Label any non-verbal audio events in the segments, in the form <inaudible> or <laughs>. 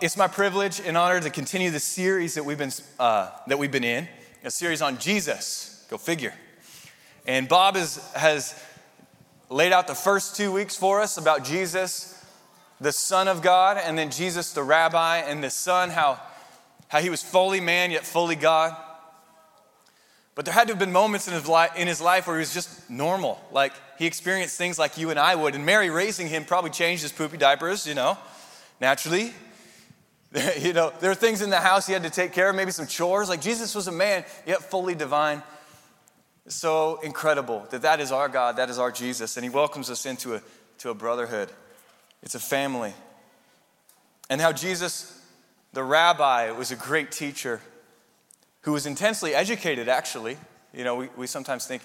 it's my privilege and honor to continue the series that we've been uh, that we've been in, a series on Jesus. Go figure. And Bob is, has laid out the first two weeks for us about Jesus, the Son of God, and then Jesus, the Rabbi, and the Son, how, how he was fully man yet fully God. But there had to have been moments in his, life, in his life where he was just normal. Like he experienced things like you and I would. And Mary raising him probably changed his poopy diapers, you know, naturally. <laughs> you know, there are things in the house he had to take care of, maybe some chores. Like Jesus was a man, yet fully divine. So incredible that that is our God, that is our Jesus, and he welcomes us into a, to a brotherhood. It's a family. And how Jesus, the rabbi, was a great teacher who was intensely educated, actually. You know, we, we sometimes think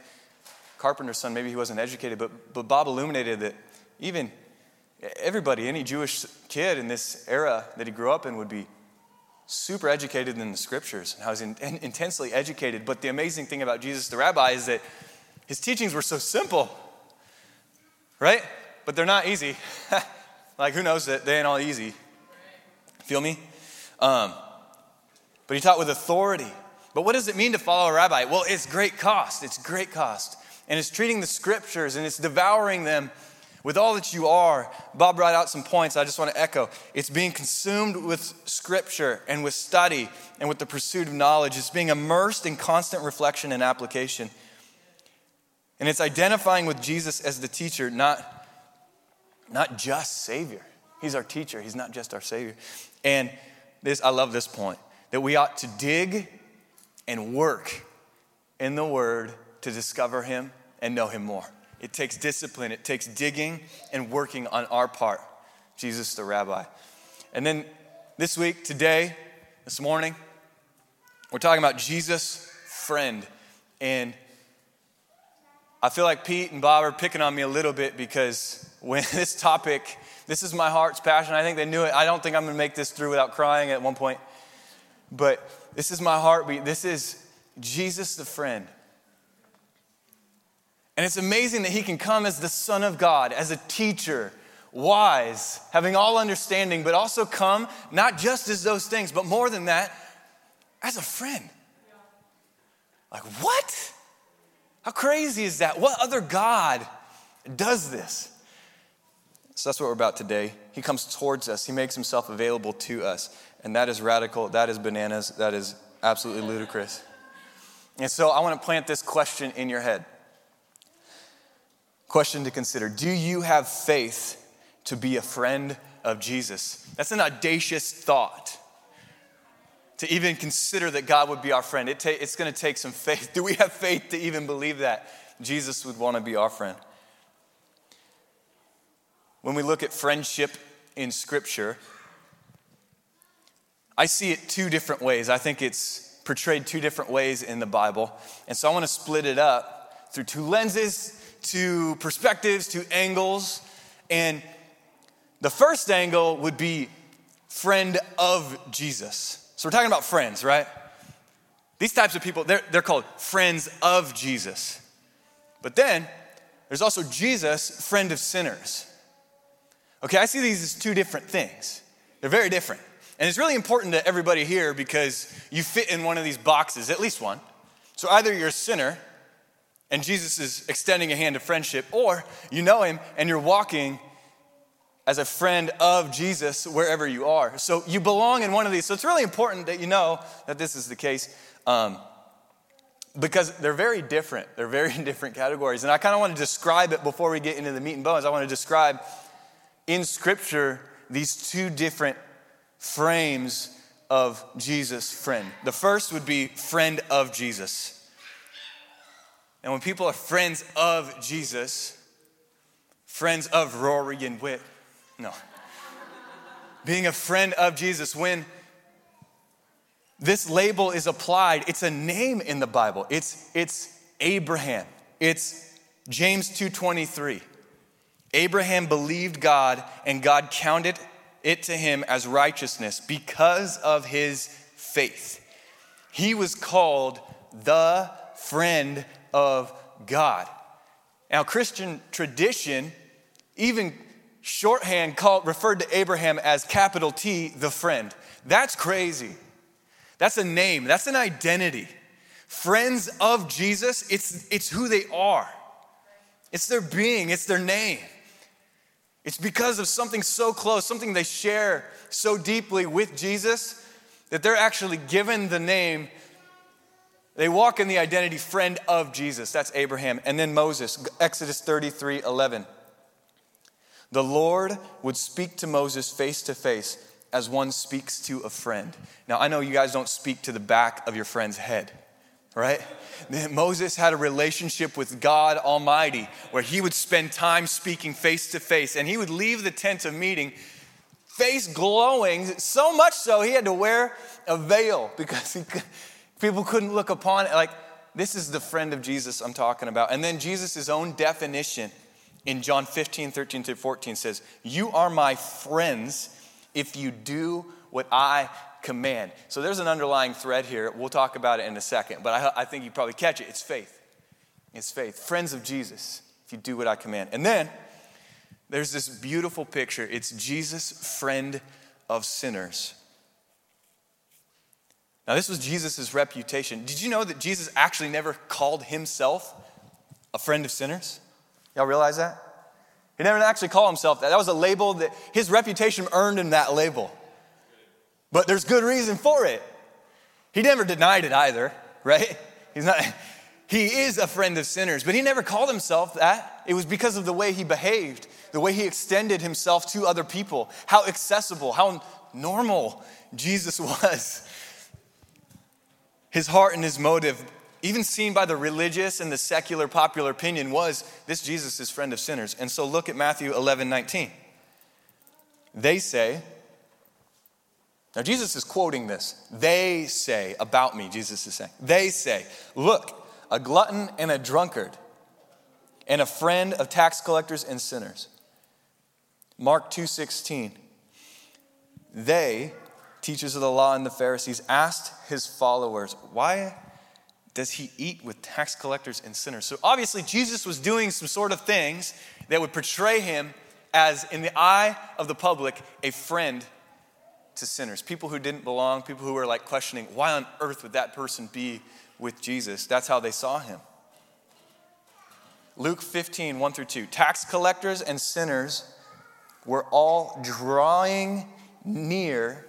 carpenter's son, maybe he wasn't educated, but, but Bob illuminated that even everybody, any Jewish kid in this era that he grew up in would be super educated in the scriptures. And I was in, in, intensely educated. But the amazing thing about Jesus the rabbi is that his teachings were so simple, right? But they're not easy. <laughs> like, who knows that they ain't all easy? Feel me? Um, but he taught with authority. But what does it mean to follow a rabbi? Well, it's great cost. It's great cost. And it's treating the scriptures and it's devouring them with all that you are, Bob brought out some points I just want to echo. It's being consumed with scripture and with study and with the pursuit of knowledge. It's being immersed in constant reflection and application. And it's identifying with Jesus as the teacher, not, not just Savior. He's our teacher, He's not just our Savior. And this, I love this point that we ought to dig and work in the Word to discover Him and know Him more. It takes discipline, it takes digging and working on our part. Jesus the rabbi. And then this week, today, this morning, we're talking about Jesus' friend. And I feel like Pete and Bob are picking on me a little bit because when <laughs> this topic, this is my heart's passion. I think they knew it. I don't think I'm going to make this through without crying at one point. But this is my heartbeat. This is Jesus the friend. And it's amazing that he can come as the Son of God, as a teacher, wise, having all understanding, but also come not just as those things, but more than that, as a friend. Like, what? How crazy is that? What other God does this? So that's what we're about today. He comes towards us, He makes Himself available to us. And that is radical, that is bananas, that is absolutely ludicrous. And so I want to plant this question in your head Question to consider Do you have faith to be a friend of Jesus? That's an audacious thought. To even consider that God would be our friend, it ta- it's going to take some faith. <laughs> Do we have faith to even believe that Jesus would want to be our friend? When we look at friendship in Scripture, I see it two different ways. I think it's portrayed two different ways in the Bible. And so I want to split it up through two lenses to perspectives, to angles. And the first angle would be friend of Jesus. So we're talking about friends, right? These types of people, they're, they're called friends of Jesus. But then there's also Jesus, friend of sinners. Okay, I see these as two different things. They're very different. And it's really important to everybody here because you fit in one of these boxes, at least one. So either you're a sinner and Jesus is extending a hand of friendship, or you know him and you're walking as a friend of Jesus wherever you are. So you belong in one of these. So it's really important that you know that this is the case. Um, because they're very different. They're very <laughs> different categories. And I kind of want to describe it before we get into the meat and bones. I want to describe in Scripture these two different frames of Jesus' friend. The first would be friend of Jesus. And when people are friends of Jesus, friends of Rory and Wit, no. Being a friend of Jesus, when this label is applied, it's a name in the Bible. It's, it's Abraham. It's James 2:23. Abraham believed God and God counted it to him as righteousness because of his faith. He was called the friend of God. Now, Christian tradition even shorthand called referred to Abraham as capital T, the friend. That's crazy. That's a name, that's an identity. Friends of Jesus, it's, it's who they are. It's their being, it's their name. It's because of something so close, something they share so deeply with Jesus, that they're actually given the name. They walk in the identity friend of Jesus. That's Abraham. And then Moses, Exodus 33 11. The Lord would speak to Moses face to face as one speaks to a friend. Now, I know you guys don't speak to the back of your friend's head, right? <laughs> Moses had a relationship with God Almighty where he would spend time speaking face to face and he would leave the tent of meeting face glowing, so much so he had to wear a veil because he, people couldn't look upon it. Like, this is the friend of Jesus I'm talking about. And then Jesus' own definition in John 15, 13 to 14 says, You are my friends if you do what I command. So there's an underlying thread here. We'll talk about it in a second, but I, I think you probably catch it. It's faith. It's faith. Friends of Jesus, if you do what I command. And then there's this beautiful picture. It's Jesus, friend of sinners. Now, this was Jesus' reputation. Did you know that Jesus actually never called himself a friend of sinners? Y'all realize that? He never actually called himself that. That was a label that his reputation earned him that label. But there's good reason for it. He never denied it either, right? He's not he is a friend of sinners, but he never called himself that. It was because of the way he behaved, the way he extended himself to other people, how accessible, how normal Jesus <laughs> was. His heart and his motive even seen by the religious and the secular popular opinion, was this Jesus is friend of sinners. And so look at Matthew 11 19. They say, now Jesus is quoting this. They say about me, Jesus is saying, they say, look, a glutton and a drunkard, and a friend of tax collectors and sinners. Mark 2:16. They, teachers of the law and the Pharisees, asked his followers, Why does he eat with tax collectors and sinners? So obviously, Jesus was doing some sort of things that would portray him as, in the eye of the public, a friend to sinners. People who didn't belong, people who were like questioning, why on earth would that person be with Jesus? That's how they saw him. Luke 15, 1 through 2. Tax collectors and sinners were all drawing near,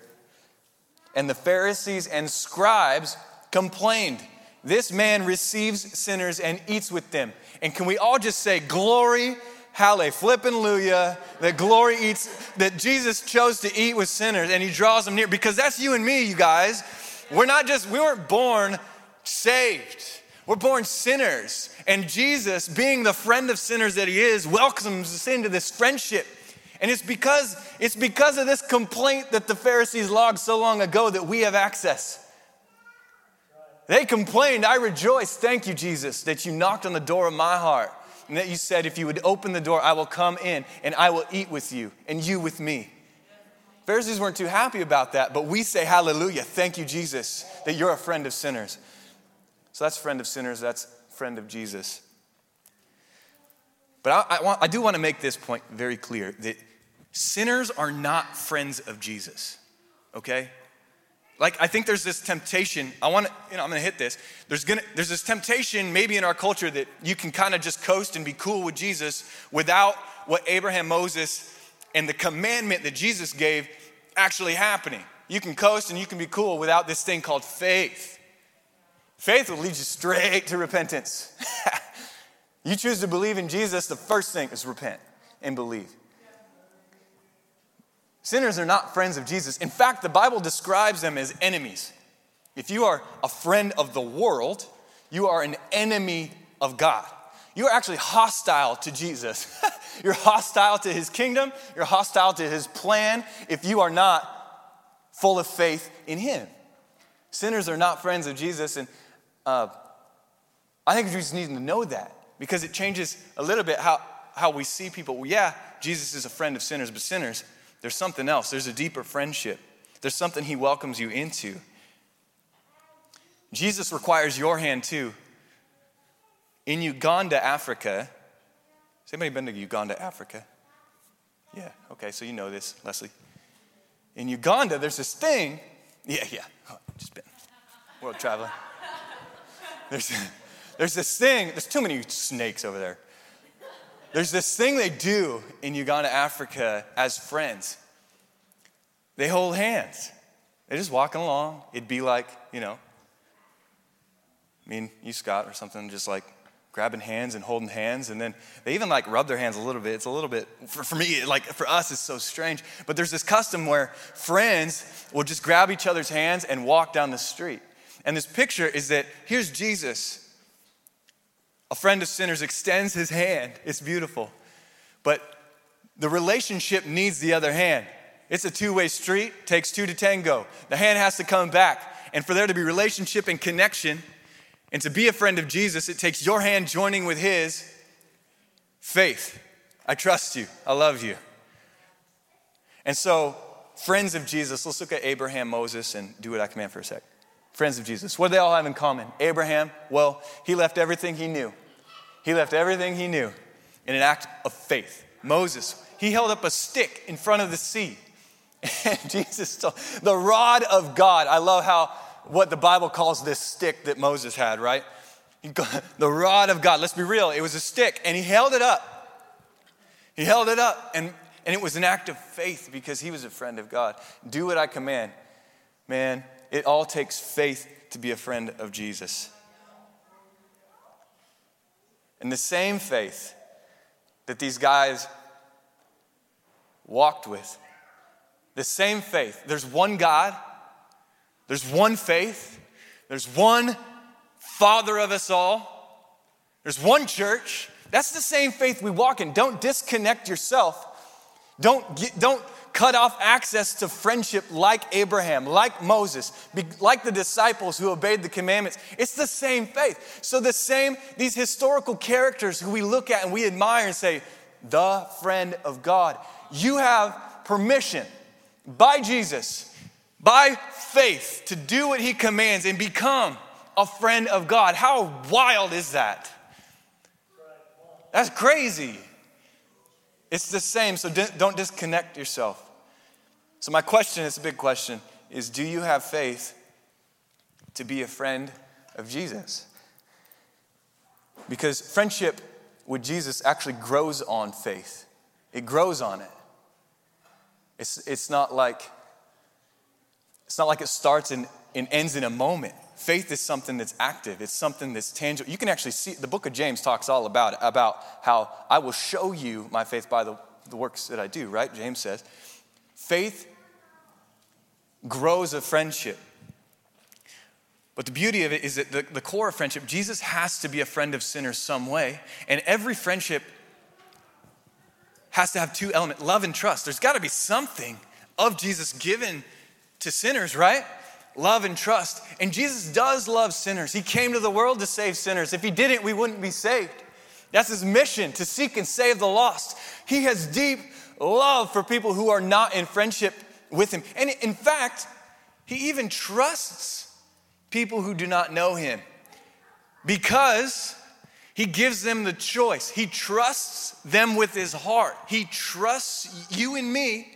and the Pharisees and scribes complained this man receives sinners and eats with them. And can we all just say, Glory, hallelujah, flippin' that glory eats, that Jesus chose to eat with sinners and he draws them near? Because that's you and me, you guys. We're not just, we weren't born saved. We're born sinners. And Jesus, being the friend of sinners that he is, welcomes us into this friendship. And it's because, it's because of this complaint that the Pharisees logged so long ago that we have access. They complained. I rejoice. Thank you, Jesus, that you knocked on the door of my heart and that you said, if you would open the door, I will come in and I will eat with you and you with me. Pharisees weren't too happy about that, but we say, Hallelujah. Thank you, Jesus, that you're a friend of sinners. So that's friend of sinners, that's friend of Jesus. But I, I, want, I do want to make this point very clear that sinners are not friends of Jesus, okay? Like, I think there's this temptation. I want to, you know, I'm going to hit this. There's, gonna, there's this temptation, maybe in our culture, that you can kind of just coast and be cool with Jesus without what Abraham, Moses, and the commandment that Jesus gave actually happening. You can coast and you can be cool without this thing called faith. Faith will lead you straight to repentance. <laughs> you choose to believe in Jesus, the first thing is repent and believe. Sinners are not friends of Jesus. In fact, the Bible describes them as enemies. If you are a friend of the world, you are an enemy of God. You are actually hostile to Jesus. <laughs> You're hostile to his kingdom. You're hostile to his plan if you are not full of faith in him. Sinners are not friends of Jesus. And uh, I think we just need to know that because it changes a little bit how, how we see people. Well, yeah, Jesus is a friend of sinners, but sinners there's something else. There's a deeper friendship. There's something he welcomes you into. Jesus requires your hand too. In Uganda, Africa, has anybody been to Uganda, Africa? Yeah, okay, so you know this, Leslie. In Uganda, there's this thing. Yeah, yeah, oh, just been world traveling. There's, there's this thing, there's too many snakes over there. There's this thing they do in Uganda, Africa, as friends. They hold hands. They're just walking along. It'd be like, you know, I mean, you, Scott, or something, just like grabbing hands and holding hands. And then they even like rub their hands a little bit. It's a little bit, for, for me, like for us, it's so strange. But there's this custom where friends will just grab each other's hands and walk down the street. And this picture is that here's Jesus a friend of sinners extends his hand. It's beautiful. But the relationship needs the other hand. It's a two way street, takes two to tango. The hand has to come back. And for there to be relationship and connection, and to be a friend of Jesus, it takes your hand joining with his faith. I trust you. I love you. And so, friends of Jesus, let's look at Abraham, Moses, and do what I command for a sec. Friends of Jesus, what do they all have in common? Abraham, well, he left everything he knew. He left everything he knew in an act of faith. Moses, he held up a stick in front of the sea. <laughs> And Jesus told, the rod of God. I love how what the Bible calls this stick that Moses had, right? The rod of God. Let's be real. It was a stick, and he held it up. He held it up, and, and it was an act of faith because he was a friend of God. Do what I command. Man, it all takes faith to be a friend of Jesus. And the same faith that these guys walked with, the same faith. There's one God, there's one faith, there's one Father of us all, there's one church. That's the same faith we walk in. Don't disconnect yourself. Don't, get, don't cut off access to friendship like Abraham, like Moses, like the disciples who obeyed the commandments. It's the same faith. So, the same, these historical characters who we look at and we admire and say, the friend of God. You have permission by Jesus, by faith, to do what he commands and become a friend of God. How wild is that? That's crazy. It's the same, so don't disconnect yourself. So, my question it's a big question is do you have faith to be a friend of Jesus? Because friendship with Jesus actually grows on faith, it grows on it. It's, it's, not, like, it's not like it starts and, and ends in a moment. Faith is something that's active. It's something that's tangible. You can actually see, the book of James talks all about it, about how I will show you my faith by the, the works that I do, right? James says. Faith grows a friendship. But the beauty of it is that the, the core of friendship, Jesus has to be a friend of sinners some way. And every friendship has to have two elements love and trust. There's got to be something of Jesus given to sinners, right? Love and trust. And Jesus does love sinners. He came to the world to save sinners. If he didn't, we wouldn't be saved. That's his mission to seek and save the lost. He has deep love for people who are not in friendship with him. And in fact, he even trusts people who do not know him because he gives them the choice. He trusts them with his heart. He trusts you and me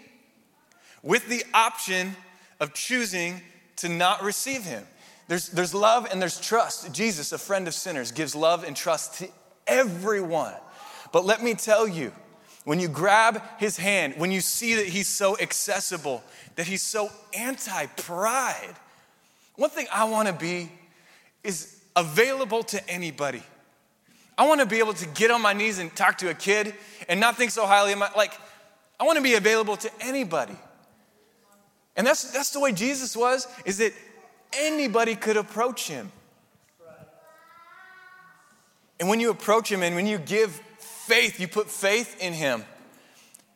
with the option of choosing to not receive him. There's, there's love and there's trust. Jesus, a friend of sinners, gives love and trust to everyone. But let me tell you, when you grab his hand, when you see that he's so accessible, that he's so anti pride, one thing I want to be is available to anybody. I want to be able to get on my knees and talk to a kid and not think so highly of my like I want to be available to anybody. And that's that's the way Jesus was is that anybody could approach him. And when you approach him and when you give faith, you put faith in him,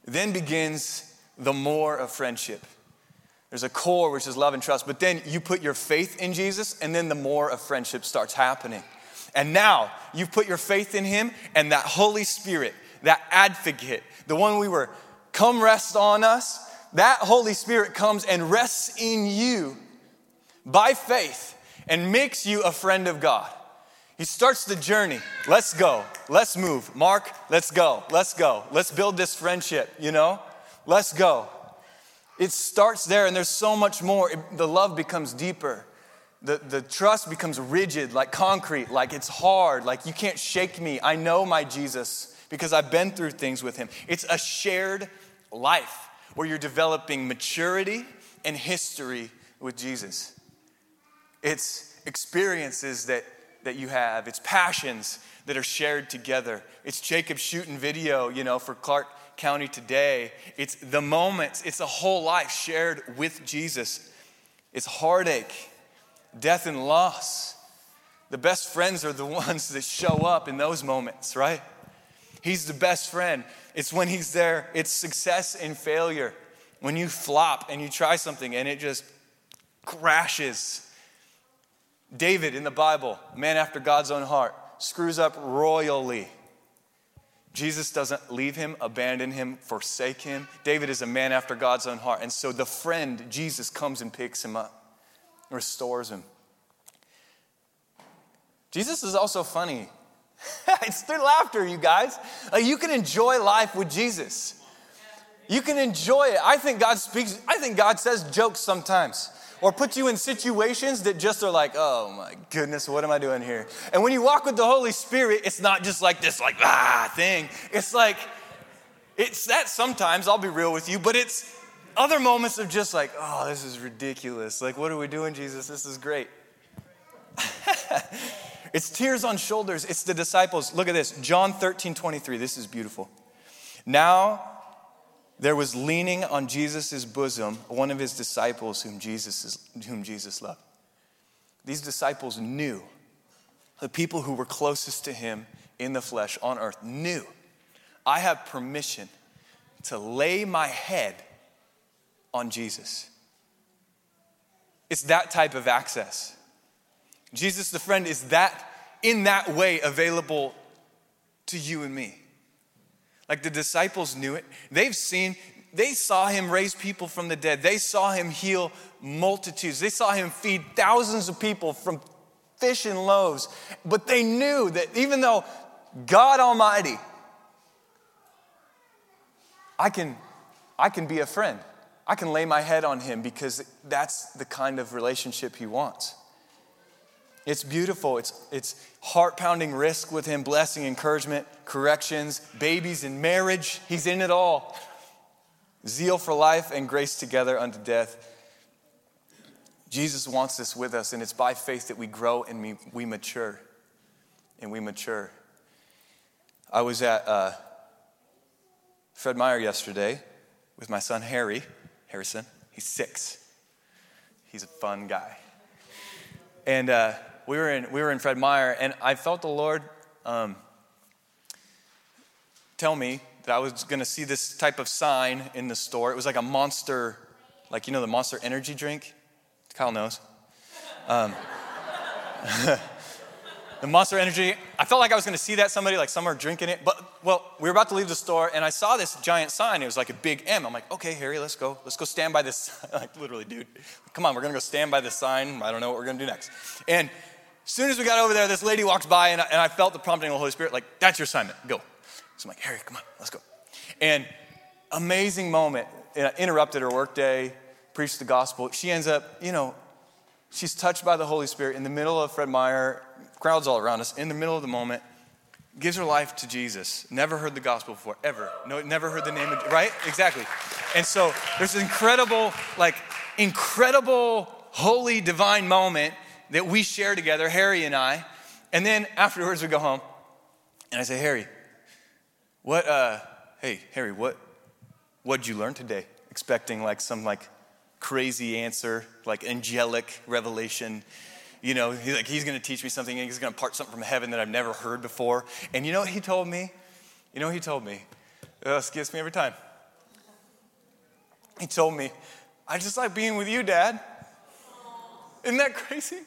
then begins the more of friendship. There's a core which is love and trust, but then you put your faith in Jesus, and then the more of friendship starts happening. And now you've put your faith in Him, and that Holy Spirit, that advocate, the one we were, come rest on us, that Holy Spirit comes and rests in you by faith and makes you a friend of God. He starts the journey. Let's go. Let's move. Mark, let's go. Let's go. Let's build this friendship, you know? Let's go. It starts there, and there's so much more. It, the love becomes deeper. The, the trust becomes rigid, like concrete, like it's hard, like you can't shake me. I know my Jesus because I've been through things with him. It's a shared life where you're developing maturity and history with Jesus. It's experiences that, that you have, it's passions that are shared together. It's Jacob shooting video, you know, for Clark County today. It's the moments, it's a whole life shared with Jesus. It's heartache, death, and loss. The best friends are the <laughs> ones that show up in those moments, right? He's the best friend. It's when he's there, it's success and failure. When you flop and you try something and it just crashes. David in the Bible, man after God's own heart, screws up royally. Jesus doesn't leave him, abandon him, forsake him. David is a man after God's own heart. And so the friend, Jesus, comes and picks him up, restores him. Jesus is also funny. <laughs> it's through laughter, you guys. Like you can enjoy life with Jesus. You can enjoy it. I think God speaks, I think God says jokes sometimes or puts you in situations that just are like, oh my goodness, what am I doing here? And when you walk with the Holy Spirit, it's not just like this, like, ah, thing. It's like, it's that sometimes, I'll be real with you, but it's other moments of just like, oh, this is ridiculous. Like, what are we doing, Jesus? This is great. <laughs> it's tears on shoulders. It's the disciples. Look at this John 13, 23. This is beautiful. Now, there was leaning on Jesus' bosom one of his disciples whom Jesus, is, whom Jesus loved. These disciples knew, the people who were closest to him in the flesh on earth knew, I have permission to lay my head on Jesus. It's that type of access. Jesus the friend is that in that way available to you and me. Like the disciples knew it. They've seen, they saw him raise people from the dead. They saw him heal multitudes. They saw him feed thousands of people from fish and loaves. But they knew that even though God Almighty, I can, I can be a friend. I can lay my head on him because that's the kind of relationship he wants. It's beautiful. It's, it's heart pounding risk with him, blessing, encouragement, corrections, babies and marriage. He's in it all. Zeal for life and grace together unto death. Jesus wants this with us, and it's by faith that we grow and we, we mature. And we mature. I was at uh, Fred Meyer yesterday with my son Harry, Harrison. He's six. He's a fun guy. And uh, we were in we were in Fred Meyer, and I felt the Lord um, tell me that I was going to see this type of sign in the store. It was like a monster, like you know the Monster Energy drink. Kyle knows. Um, <laughs> the Monster Energy. I felt like I was going to see that somebody like somewhere drinking it, but well, we were about to leave the store, and I saw this giant sign. It was like a big M. I'm like, okay, Harry, let's go. Let's go stand by this. <laughs> like literally, dude, come on, we're going to go stand by this sign. I don't know what we're going to do next. And as soon as we got over there, this lady walks by, and I, and I felt the prompting of the Holy Spirit, like, that's your assignment, go. So I'm like, Harry, come on, let's go. And amazing moment. And I interrupted her workday, preached the gospel. She ends up, you know, she's touched by the Holy Spirit in the middle of Fred Meyer, crowds all around us, in the middle of the moment, gives her life to Jesus. Never heard the gospel before, ever. No, never heard the name of, right? Exactly. And so there's an incredible, like, incredible, holy, divine moment that we share together, Harry and I. And then afterwards, we go home, and I say, Harry, what, uh, hey, Harry, what, what did you learn today? Expecting like some like crazy answer, like angelic revelation. You know, he's like, he's gonna teach me something, he's gonna part something from heaven that I've never heard before. And you know what he told me? You know what he told me? Gets me every time. He told me, I just like being with you, Dad. Isn't that <laughs> crazy?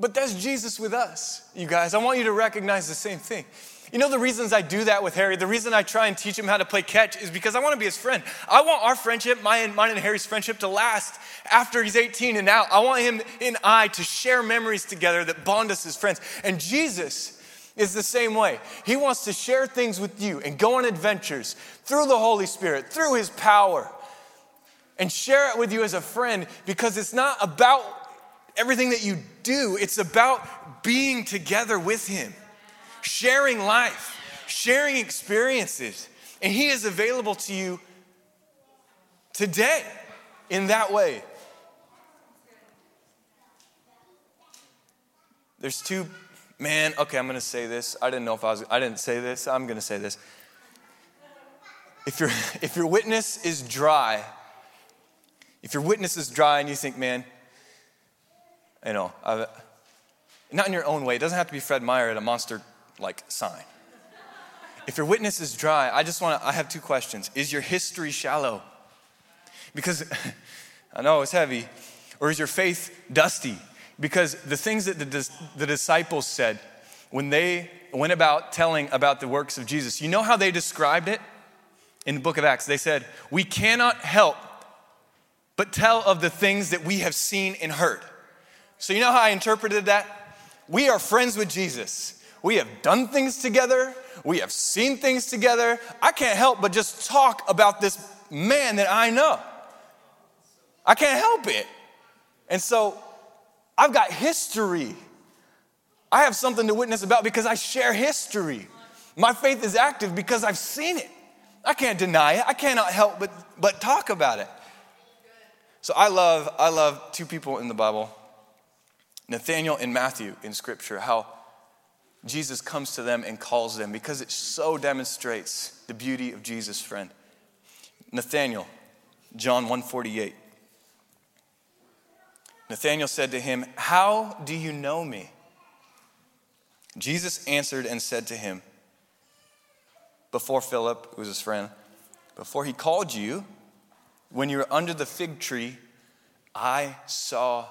But that's Jesus with us, you guys. I want you to recognize the same thing. You know the reasons I do that with Harry, the reason I try and teach him how to play catch is because I want to be his friend. I want our friendship, mine, and Harry's friendship, to last after he's 18 and out. I want him and I to share memories together that bond us as friends. And Jesus is the same way. He wants to share things with you and go on adventures through the Holy Spirit, through His power, and share it with you as a friend because it's not about everything that you do, it's about being together with Him, sharing life, sharing experiences. And He is available to you today in that way. There's two, man, okay, I'm gonna say this. I didn't know if I was, I didn't say this. I'm gonna say this. If, your <laughs> if your witness is dry, if your witness is dry and you think, man, you know, I've, not in your own way, it doesn't have to be Fred Meyer at a monster like sign. If your witness is dry, I just want to, I have two questions. Is your history shallow? Because <laughs> I know it's heavy. Or is your faith dusty? Because the things that the, the disciples said when they went about telling about the works of Jesus, you know how they described it in the book of Acts? They said, We cannot help but tell of the things that we have seen and heard. So, you know how I interpreted that? We are friends with Jesus. We have done things together. We have seen things together. I can't help but just talk about this man that I know. I can't help it. And so I've got history. I have something to witness about because I share history. My faith is active because I've seen it. I can't deny it. I cannot help but, but talk about it. So I love, I love two people in the Bible, Nathaniel and Matthew in Scripture, how Jesus comes to them and calls them because it so demonstrates the beauty of Jesus' friend. Nathaniel, John 148. Nathanael said to him, How do you know me? Jesus answered and said to him, Before Philip, who was his friend, before he called you, when you were under the fig tree, I saw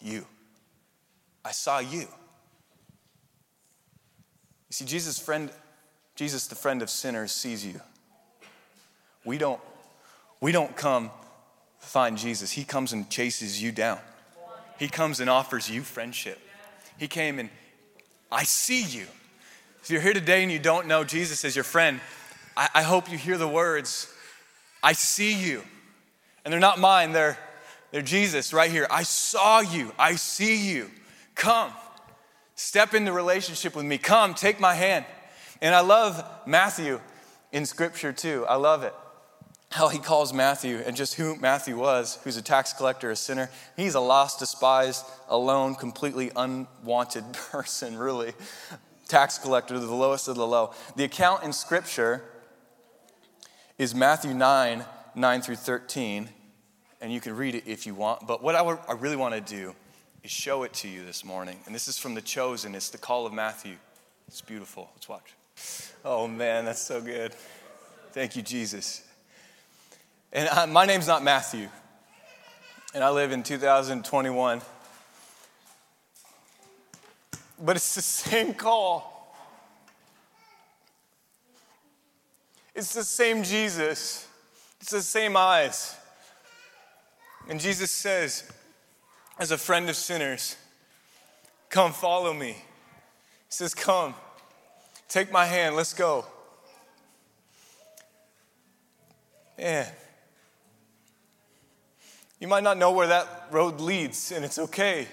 you. I saw you. You see, Jesus' friend, Jesus, the friend of sinners, sees you. We don't, we don't come find Jesus. He comes and chases you down. He comes and offers you friendship. He came and I see you. If you're here today and you don't know Jesus as your friend, I, I hope you hear the words, I see you. And they're not mine, they're, they're Jesus right here. I saw you. I see you. Come. Step into relationship with me. Come, take my hand. And I love Matthew in scripture too. I love it how he calls Matthew and just who Matthew was, who's a tax collector, a sinner. He's a lost, despised, alone, completely unwanted <laughs> person, really. Tax collector, the lowest of the low. The account in Scripture is Matthew 9, 9 through 13, and you can read it if you want. But what I really want to do is show it to you this morning. And this is from The Chosen, it's the call of Matthew. It's beautiful. Let's watch. Oh man, that's so good. Thank you, Jesus. And I, my name's not Matthew, and I live in 2021. But it's the same call. It's the same Jesus. It's the same eyes. And Jesus says, as a friend of sinners, Come, follow me. He says, Come, take my hand, let's go. Man. You might not know where that road leads, and it's okay.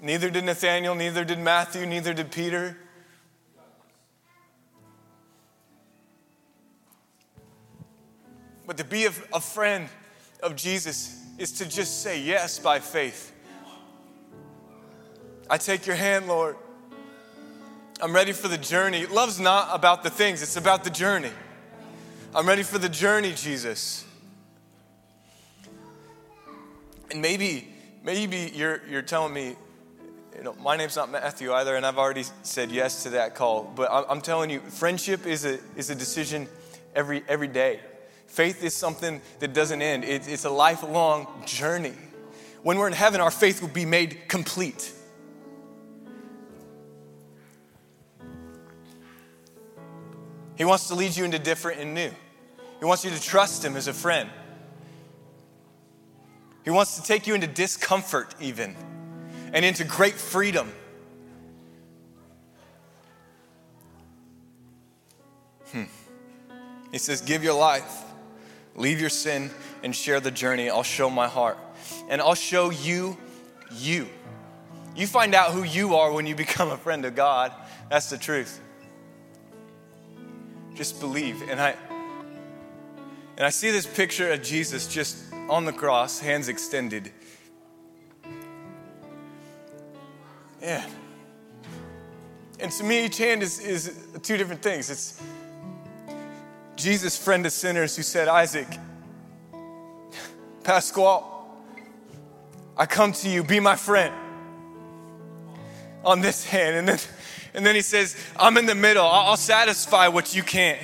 Neither did Nathaniel, neither did Matthew, neither did Peter. But to be a, a friend of Jesus is to just say yes by faith. I take your hand, Lord. I'm ready for the journey. Love's not about the things, it's about the journey. I'm ready for the journey, Jesus. And maybe, maybe you're, you're telling me, you know, my name's not Matthew either, and I've already said yes to that call. But I'm telling you, friendship is a, is a decision every, every day. Faith is something that doesn't end, it, it's a lifelong journey. When we're in heaven, our faith will be made complete. He wants to lead you into different and new. He wants you to trust Him as a friend. He wants to take you into discomfort, even, and into great freedom. Hmm. He says, Give your life leave your sin, and share the journey. I'll show my heart. And I'll show you you. You find out who you are when you become a friend of God. That's the truth. Just believe. And I and I see this picture of Jesus just on the cross, hands extended. Yeah. And to me, each hand is, is two different things. It's Jesus, friend of sinners, who said, Isaac, Pasquale, I come to you, be my friend on this hand. And then, and then he says, I'm in the middle. I'll, I'll satisfy what you can't.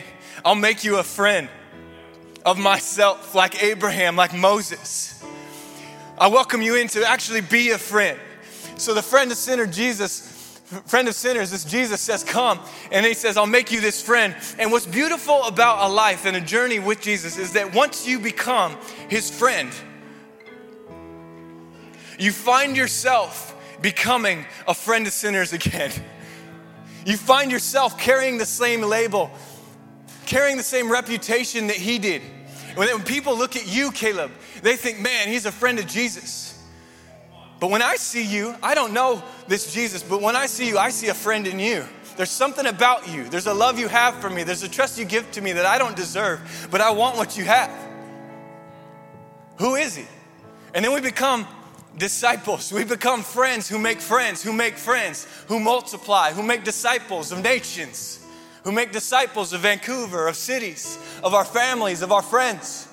I'll make you a friend of myself, like Abraham, like Moses. I welcome you in to actually be a friend. So the friend of sinner, Jesus, friend of sinners, this Jesus says, Come. And he says, I'll make you this friend. And what's beautiful about a life and a journey with Jesus is that once you become his friend, you find yourself becoming a friend of sinners again. <laughs> You find yourself carrying the same label, carrying the same reputation that he did. When people look at you, Caleb, they think, man, he's a friend of Jesus. But when I see you, I don't know this Jesus, but when I see you, I see a friend in you. There's something about you. There's a love you have for me. There's a trust you give to me that I don't deserve, but I want what you have. Who is he? And then we become disciples. We become friends who make friends, who make friends, who multiply, who make disciples of nations, who make disciples of Vancouver, of cities, of our families, of our friends.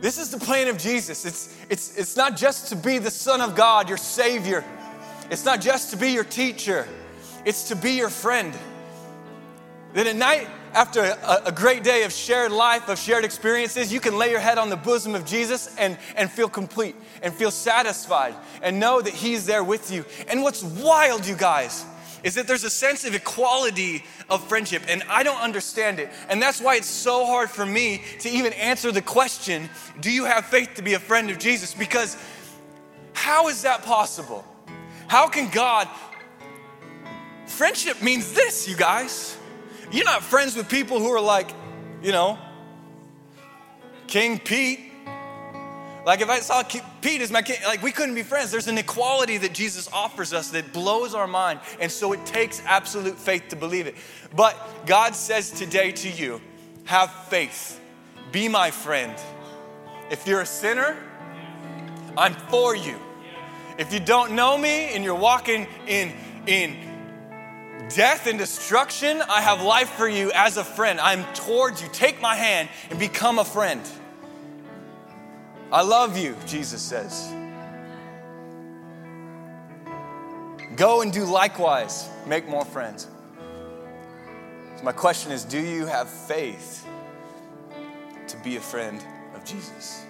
This is the plan of Jesus. It's, it's, it's not just to be the Son of God, your Savior. It's not just to be your teacher. It's to be your friend. Then at night, after a, a, great day of shared life, of shared experiences, you can lay your head on the bosom of Jesus and, and feel complete and feel satisfied and know that He's there with you. And what's wild, you guys, is that there's a sense of equality of friendship, and I don't understand it. And that's why it's so hard for me to even answer the question do you have faith to be a friend of Jesus? Because how is that possible? How can God? Friendship means this, you guys. You're not friends with people who are like, you know, King Pete. Like if I saw Pete as my king, like we couldn't be friends. There's an equality that Jesus offers us that blows our mind. And so it takes absolute faith to believe it. But God says today to you, have faith. Be my friend. If you're a sinner, I'm for you. If you don't know me and you're walking in in death and destruction, I have life for you as a friend. I'm towards you. Take my hand and become a friend. I love you, Jesus says. Go and do likewise, make more friends. So, my question is do you have faith to be a friend of Jesus?